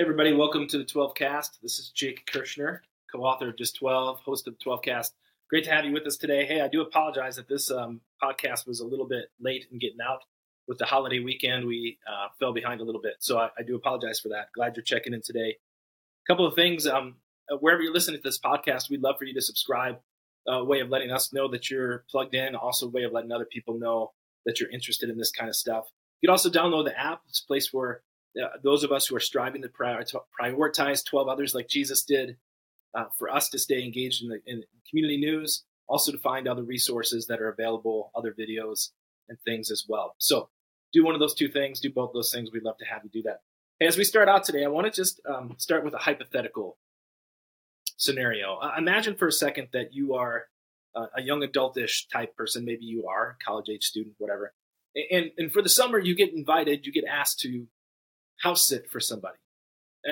Hey, everybody, welcome to the 12 Cast. This is Jake Kirschner, co author of Just 12, host of the 12 Cast. Great to have you with us today. Hey, I do apologize that this um, podcast was a little bit late in getting out. With the holiday weekend, we uh, fell behind a little bit. So I, I, do apologize for that. Glad you're checking in today. A couple of things. Um, uh, wherever you're listening to this podcast, we'd love for you to subscribe. A uh, way of letting us know that you're plugged in. Also, a way of letting other people know that you're interested in this kind of stuff. You can also download the app. It's a place where uh, those of us who are striving to prioritize 12 others like Jesus did, uh, for us to stay engaged in the in community news, also to find other resources that are available, other videos and things as well. So do one of those two things, do both those things. We'd love to have you do that. As we start out today, I want to just um, start with a hypothetical scenario. Uh, imagine for a second that you are uh, a young adultish type person. Maybe you are college age student, whatever. And, and for the summer, you get invited, you get asked to house sit for somebody.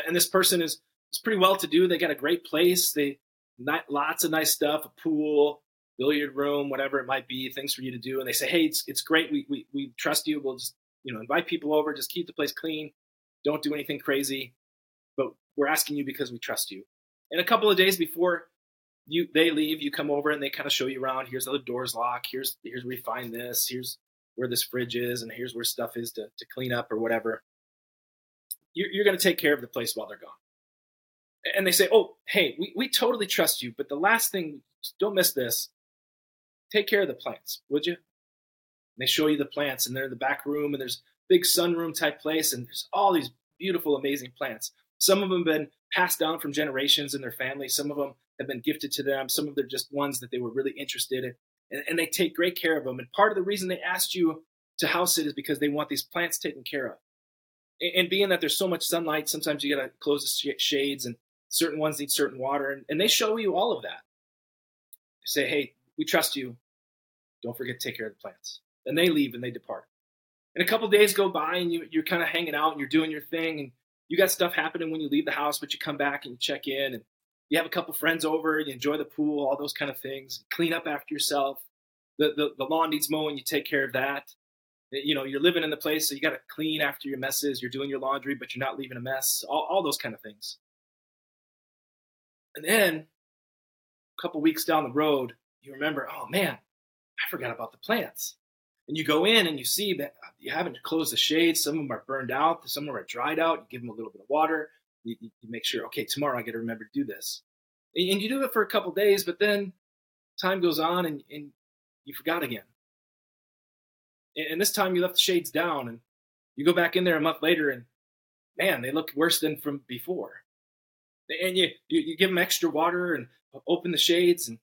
And this person is, is pretty well to do. They got a great place. They lots of nice stuff, a pool, billiard room, whatever it might be, things for you to do. And they say, hey, it's, it's great. We, we, we trust you. We'll just, you know, invite people over. Just keep the place clean. Don't do anything crazy. But we're asking you because we trust you. And a couple of days before you they leave, you come over and they kind of show you around. Here's how the doors lock. Here's here's where you find this. Here's where this fridge is, and here's where stuff is to, to clean up or whatever you're, you're going to take care of the place while they're gone. And they say, oh, hey, we, we totally trust you, but the last thing, don't miss this. Take care of the plants, would you? And they show you the plants, and they're in the back room, and there's big sunroom type place, and there's all these beautiful, amazing plants. Some of them have been passed down from generations in their family. Some of them have been gifted to them. Some of them are just ones that they were really interested in, and, and they take great care of them. And part of the reason they asked you to house it is because they want these plants taken care of and being that there's so much sunlight, sometimes you got to close the shades, and certain ones need certain water, and, and they show you all of that. They say, "Hey, we trust you. Don't forget to take care of the plants." And they leave and they depart. And a couple days go by, and you, you're kind of hanging out and you're doing your thing, and you got stuff happening when you leave the house, but you come back and you check in, and you have a couple friends over, you enjoy the pool, all those kind of things. Clean up after yourself. The, the, the lawn needs mowing, you take care of that you know you're living in the place so you got to clean after your messes you're doing your laundry but you're not leaving a mess all, all those kind of things. And then a couple weeks down the road you remember oh man i forgot about the plants. And you go in and you see that uh, you haven't closed the shades some of them are burned out some of them are dried out you give them a little bit of water you, you make sure okay tomorrow i got to remember to do this. And you do it for a couple days but then time goes on and, and you forgot again and this time you left the shades down and you go back in there a month later and man they look worse than from before. And you, you, you give them extra water and open the shades and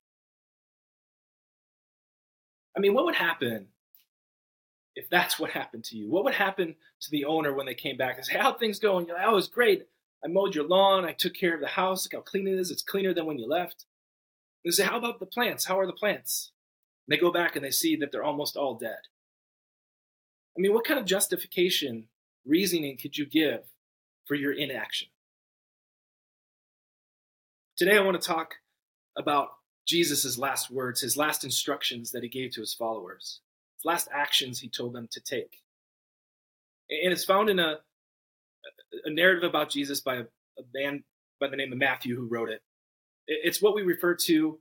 i mean what would happen if that's what happened to you? What would happen to the owner when they came back and say how things going? You're like oh it's great. I mowed your lawn. I took care of the house. Look how clean it is. It's cleaner than when you left. They say how about the plants? How are the plants? And they go back and they see that they're almost all dead I mean, what kind of justification, reasoning could you give for your inaction? Today, I want to talk about Jesus' last words, his last instructions that he gave to his followers, his last actions he told them to take. And it's found in a, a narrative about Jesus by a, a man by the name of Matthew who wrote it. It's what we refer to, when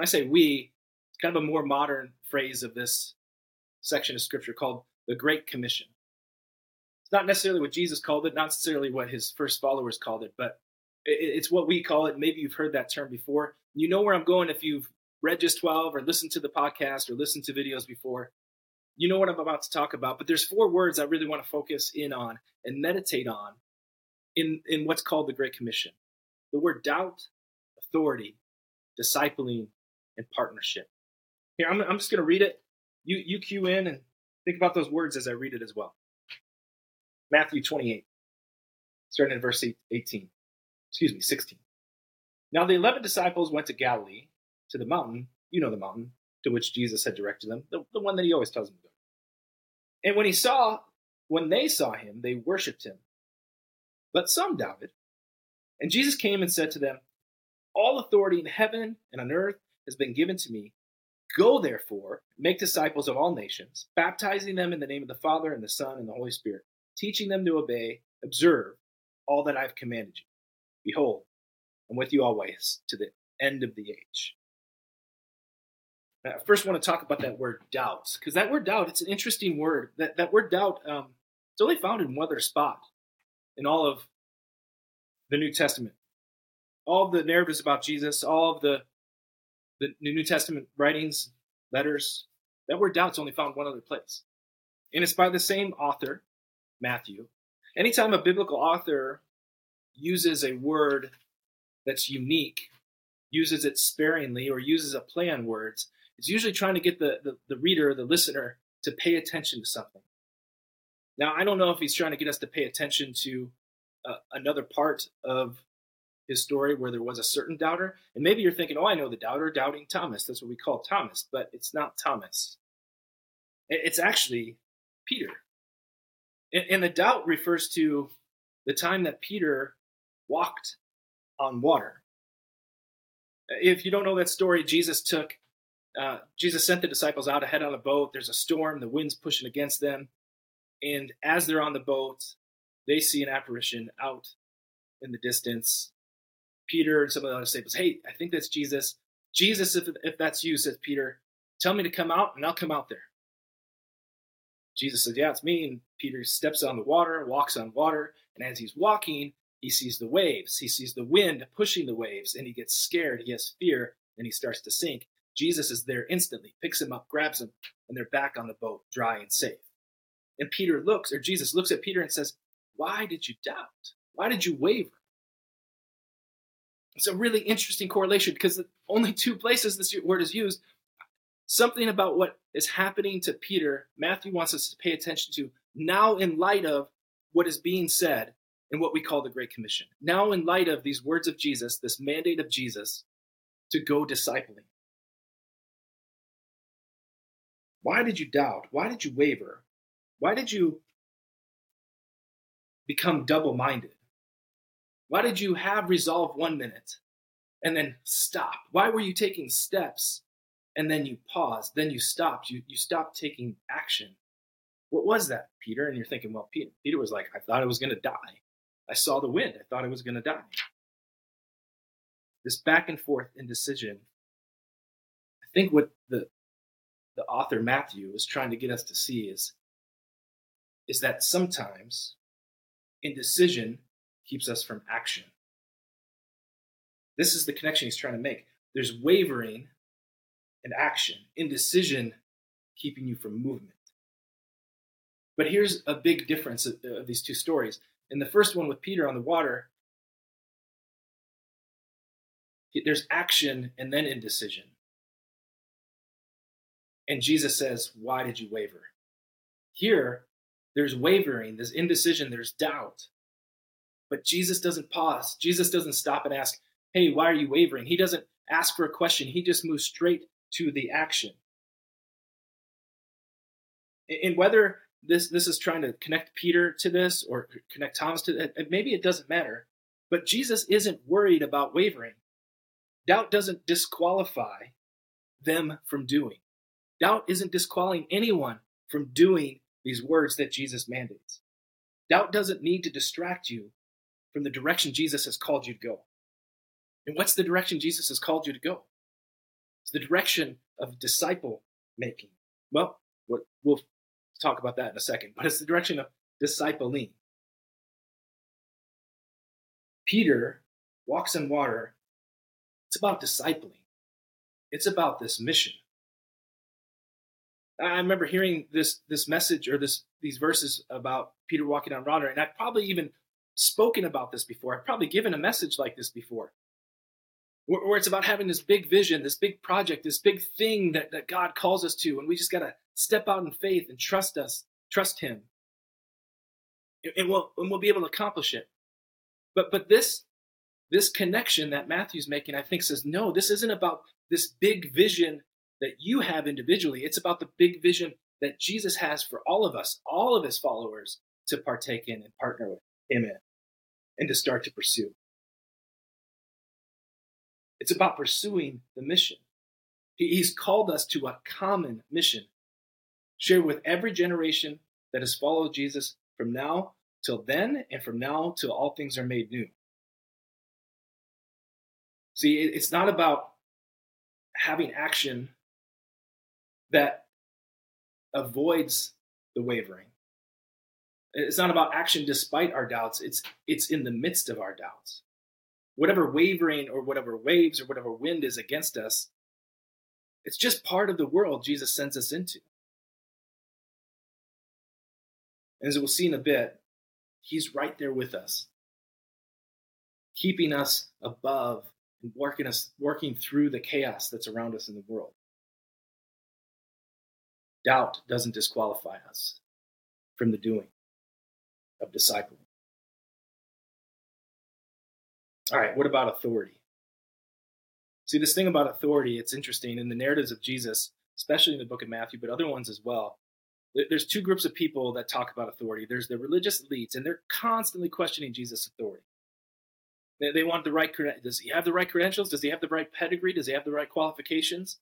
I say we, it's kind of a more modern phrase of this section of scripture called the Great Commission. It's not necessarily what Jesus called it, not necessarily what his first followers called it, but it's what we call it. Maybe you've heard that term before. You know where I'm going if you've read just 12 or listened to the podcast or listened to videos before. You know what I'm about to talk about, but there's four words I really want to focus in on and meditate on in, in what's called the Great Commission. The word doubt, authority, discipling, and partnership. Here, I'm, I'm just going to read it. You, you cue in and Think about those words as I read it as well. Matthew 28, starting in verse 18. Excuse me, 16. Now the eleven disciples went to Galilee, to the mountain, you know the mountain, to which Jesus had directed them, the, the one that he always tells them to go. And when he saw, when they saw him, they worshipped him. But some doubted. And Jesus came and said to them, All authority in heaven and on earth has been given to me. Go therefore, make disciples of all nations, baptizing them in the name of the Father and the Son and the Holy Spirit, teaching them to obey, observe all that I've commanded you. Behold, I'm with you always to the end of the age. I first want to talk about that word doubt, because that word doubt, it's an interesting word. That, that word doubt, um, it's only found in one other spot in all of the New Testament. All of the narratives about Jesus, all of the, the New Testament writings, letters, that word doubt's only found one other place. And it's by the same author, Matthew. Anytime a biblical author uses a word that's unique, uses it sparingly, or uses a play on words, it's usually trying to get the, the, the reader, the listener, to pay attention to something. Now, I don't know if he's trying to get us to pay attention to uh, another part of his story where there was a certain doubter. And maybe you're thinking, oh, I know the doubter, doubting Thomas. That's what we call Thomas, but it's not Thomas. It's actually Peter. And the doubt refers to the time that Peter walked on water. If you don't know that story, Jesus took, uh, Jesus sent the disciples out ahead on a boat. There's a storm, the wind's pushing against them. And as they're on the boat, they see an apparition out in the distance. Peter and some of the other disciples, hey, I think that's Jesus. Jesus, if, if that's you, says Peter, tell me to come out and I'll come out there. Jesus says, Yeah, it's me. And Peter steps on the water, walks on water. And as he's walking, he sees the waves. He sees the wind pushing the waves and he gets scared. He has fear and he starts to sink. Jesus is there instantly, picks him up, grabs him, and they're back on the boat, dry and safe. And Peter looks, or Jesus looks at Peter and says, Why did you doubt? Why did you waver? It's a really interesting correlation because only two places this word is used, something about what is happening to Peter, Matthew wants us to pay attention to now in light of what is being said in what we call the Great Commission. Now, in light of these words of Jesus, this mandate of Jesus to go discipling. Why did you doubt? Why did you waver? Why did you become double minded? Why did you have resolve one minute and then stop? Why were you taking steps and then you paused? Then you stopped. You, you stopped taking action. What was that, Peter? And you're thinking, well, Peter, Peter was like, I thought I was going to die. I saw the wind. I thought I was going to die. This back and forth indecision. I think what the the author Matthew is trying to get us to see is is that sometimes indecision keeps us from action. This is the connection he's trying to make. There's wavering and action, indecision keeping you from movement. But here's a big difference of, these two stories. In the first one with Peter on the water, there's action and then indecision. And Jesus says, Why did you waver? Here, there's wavering, there's indecision, there's doubt. But Jesus doesn't pause. Jesus doesn't stop and ask, Hey, why are you wavering? He doesn't ask for a question. He just moves straight to the action. And whether this this is trying to connect Peter to this or connect Thomas to it, maybe it doesn't matter. But Jesus isn't worried about wavering. Doubt doesn't disqualify them from doing. Doubt isn't disqualifying anyone from doing these words that Jesus mandates. Doubt doesn't need to distract you from the direction Jesus has called you to go. And what's the direction Jesus has called you to go? It's the direction of disciple making. Well, we'll talk about that in a second, but it's the direction of discipling. Peter walks in water. It's about discipling. It's about this mission. I remember hearing this this message or this these verses about Peter walking on water, and I've probably even spoken about this before. I've probably given a message like this before, where, where it's about having this big vision, this big project, this big thing that, that God calls us to, and we just gotta step out in faith and trust us, trust Him, and we'll and we'll be able to accomplish it. But but this this connection that Matthew's making, I think, says no. This isn't about this big vision that you have individually. It's about the big vision that Jesus has for all of us, all of his followers, to partake in and partner with him in and to start to pursue. It's about pursuing the mission. He's called us to a common mission, shared with every generation that has followed Jesus from now till then and from now till all things are made new. See, it's not about having action that avoids the wavering. It's not about action despite our doubts. It's it's in the midst of our doubts. Whatever wavering or whatever waves or whatever wind is against us, it's just part of the world Jesus sends us into. And as we'll see in a bit, he's right there with us, keeping us above and working us working through the chaos that's around us in the world. Doubt doesn't disqualify us from the doing of discipling. All right, what about authority? See, this thing about authority, it's interesting in the narratives of Jesus, especially in the book of Matthew, but other ones as well. There's two groups of people that talk about authority. There's the religious elites, and they're constantly questioning Jesus' authority. They, they want the right does he have the right credentials? Does he have the right pedigree? Does he have the right qualifications?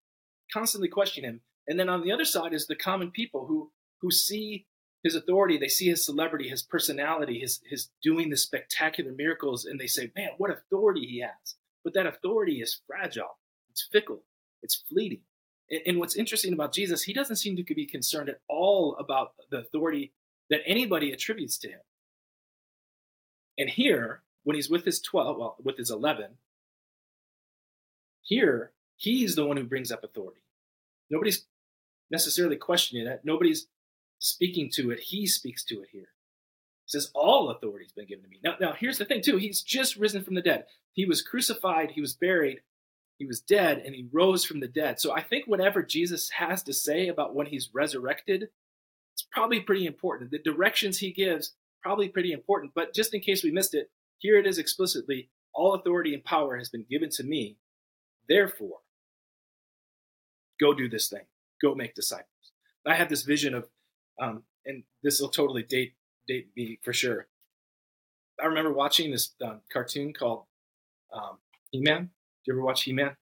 Constantly question him. And then on the other side is the common people who who see his authority, they see his celebrity, his personality, his his doing the spectacular miracles, and they say, Man, what authority he has. But that authority is fragile, it's fickle, it's fleeting. And, and what's interesting about Jesus, he doesn't seem to be concerned at all about the authority that anybody attributes to him. And here, when he's with his 12, well, with his 11, here, he's the one who brings up authority. Nobody's necessarily questioning it. Nobody's speaking to it. He speaks to it here. He says, All authority has been given to me. Now, now, here's the thing, too. He's just risen from the dead. He was crucified, he was buried, he was dead, and he rose from the dead. So I think whatever Jesus has to say about when he's resurrected, it's probably pretty important. The directions he gives, probably pretty important. But just in case we missed it, here it is explicitly all authority and power has been given to me. Therefore, go do this thing, go make disciples. I have this vision of, um, and this will totally date date me for sure. I remember watching this um, cartoon called um, He Man. Do you ever watch He Man?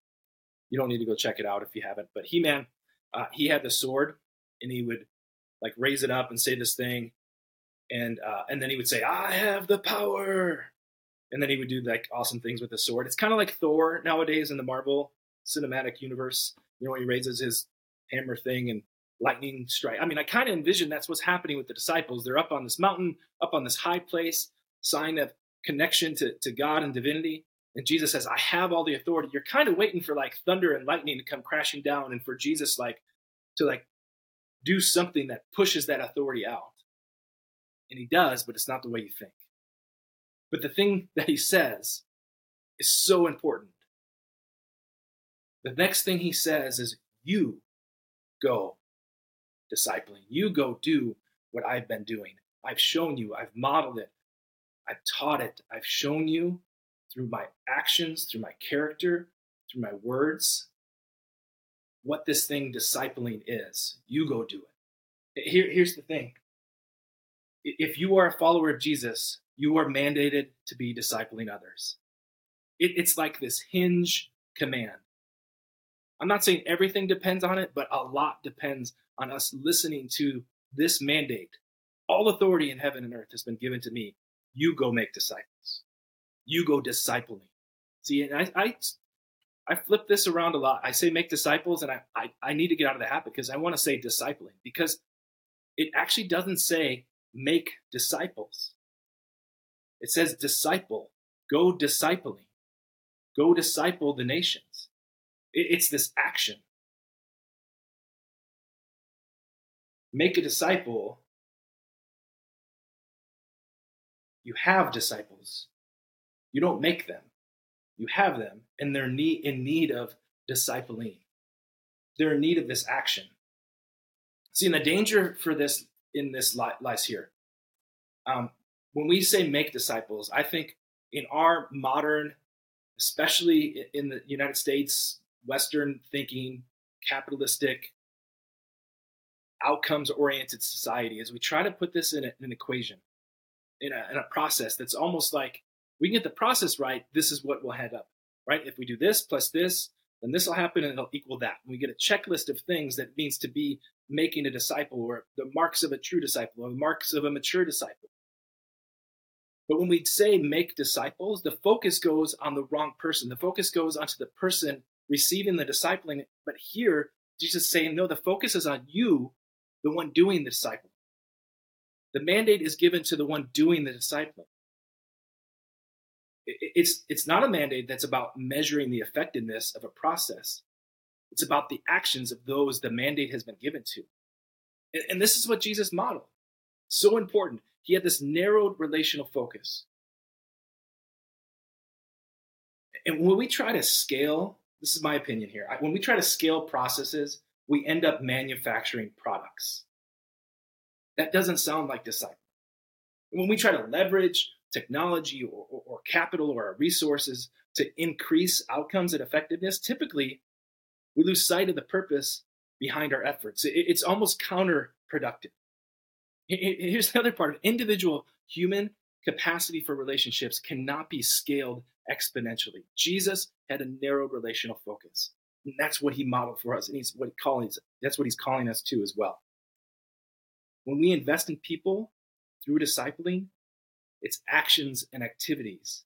You don't need to go check it out if you haven't. But He Man, uh, he had the sword, and he would like raise it up and say this thing, and uh, and then he would say, "I have the power," and then he would do like awesome things with the sword. It's kind of like Thor nowadays in the Marvel cinematic universe. You know, he raises his hammer thing and lightning strike. I mean, I kind of envision that's what's happening with the disciples. They're up on this mountain, up on this high place, sign of connection to, to God and divinity. And Jesus says, I have all the authority. You're kind of waiting for like thunder and lightning to come crashing down and for Jesus like to like do something that pushes that authority out. And he does, but it's not the way you think. But the thing that he says is so important. The next thing he says is, You go discipling. You go do what I've been doing. I've shown you, I've modeled it, I've taught it, I've shown you through my actions, through my character, through my words, what this thing discipling is. You go do it. Here, here's the thing if you are a follower of Jesus, you are mandated to be discipling others. It, it's like this hinge command. I'm not saying everything depends on it, but a lot depends on us listening to this mandate. All authority in heaven and earth has been given to me. You go make disciples. You go discipling. See, and I, I, I flip this around a lot. I say make disciples, and I, I, I need to get out of the habit because I want to say discipling because it actually doesn't say make disciples. It says disciple, go discipling, go disciple the nations. It's this action. Make a disciple. You have disciples. You don't make them. You have them, and they're need, in need of discipling. They're in need of this action. See, and the danger for this in this lies here. Um, when we say make disciples, I think in our modern, especially in the United States, Western thinking, capitalistic, outcomes oriented society, as we try to put this in, a, in an equation, in a, in a process that's almost like we can get the process right, this is what will head up, right? If we do this plus this, then this will happen and it'll equal that. And we get a checklist of things that means to be making a disciple or the marks of a true disciple or the marks of a mature disciple. But when we say make disciples, the focus goes on the wrong person. The focus goes onto the person receiving the discipling. But here, Jesus is saying, no, the focus is on you, the one doing the discipling. The mandate is given to the one doing the discipling. It's, it's not a mandate that's about measuring the effectiveness of a process. It's about the actions of those the mandate has been given to. And, and this is what Jesus modeled. So important. He had this narrowed relational focus. And when we try to scale, this is my opinion here, when we try to scale processes, we end up manufacturing products. That doesn't sound like disciple. When we try to leverage technology or, or, or capital or our resources to increase outcomes and effectiveness, typically we lose sight of the purpose behind our efforts. It, it's almost counterproductive. Here's the other part of individual human capacity for relationships cannot be scaled exponentially. Jesus had a narrow relational focus. And that's what he modeled for us. And he's what calling that's what he's calling us to as well. When we invest in people through discipling, it's actions and activities.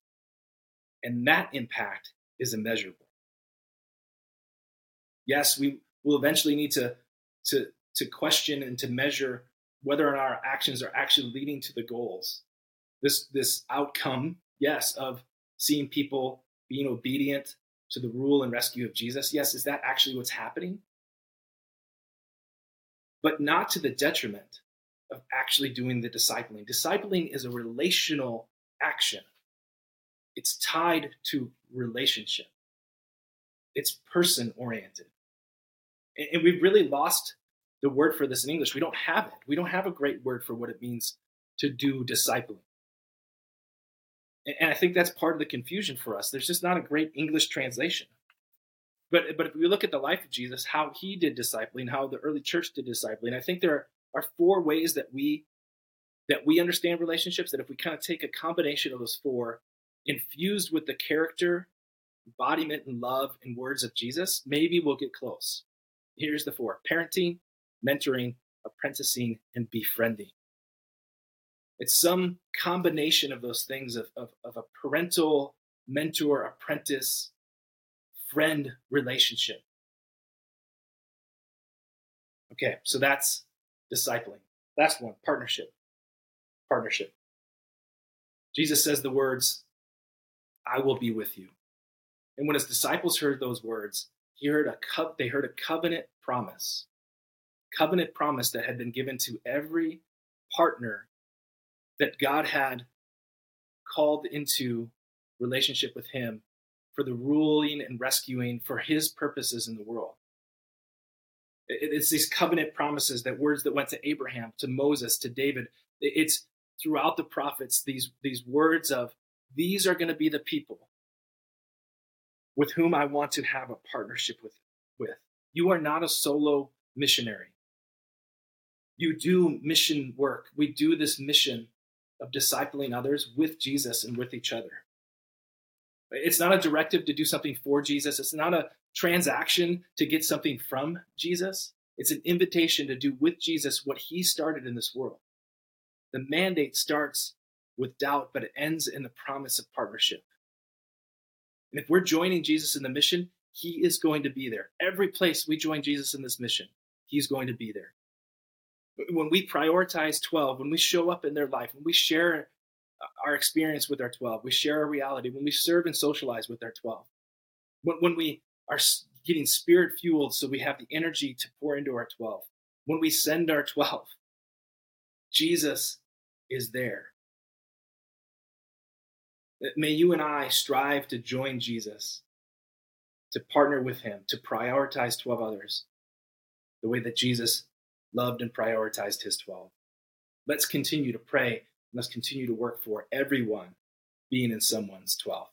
And that impact is immeasurable. Yes, we will eventually need to, to, to question and to measure whether or not our actions are actually leading to the goals. This, this outcome, yes, of seeing people being obedient to the rule and rescue of Jesus. Yes, is that actually what's happening? But not to the detriment of actually doing the discipling. Discipling is a relational action, it's tied to relationship, it's person oriented. And we've really lost the word for this in English. We don't have it. We don't have a great word for what it means to do discipling. And I think that's part of the confusion for us. There's just not a great English translation. But, but if we look at the life of Jesus, how he did discipling, how the early church did discipling, I think there are four ways that we that we understand relationships that if we kind of take a combination of those four infused with the character embodiment and love and words of jesus maybe we'll get close here's the four parenting mentoring apprenticing and befriending it's some combination of those things of, of, of a parental mentor apprentice friend relationship okay so that's discipling. Last one, partnership. Partnership. Jesus says the words, I will be with you. And when his disciples heard those words, he heard a co- they heard a covenant promise. Covenant promise that had been given to every partner that God had called into relationship with him for the ruling and rescuing for his purposes in the world. It's these covenant promises, that words that went to Abraham, to Moses, to David. It's throughout the prophets, these, these words of, these are going to be the people with whom I want to have a partnership with. with. You are not a solo missionary. You do mission work. We do this mission of discipling others with Jesus and with each other. It's not a directive to do something for Jesus. It's not a transaction to get something from Jesus. It's an invitation to do with Jesus what he started in this world. The mandate starts with doubt, but it ends in the promise of partnership. And if we're joining Jesus in the mission, he is going to be there. Every place we join Jesus in this mission, he's going to be there. When we prioritize 12, when we show up in their life, when we share our experience with our 12, we share our reality, when we serve and socialize with our 12, when, when we are getting spirit fueled so we have the energy to pour into our 12. When we send our 12, Jesus is there. Uh, may you and I strive to join Jesus, to partner with him, to prioritize 12 others the way that Jesus loved and prioritized his 12. Let's continue to pray. Let's continue to work for everyone being in someone's 12.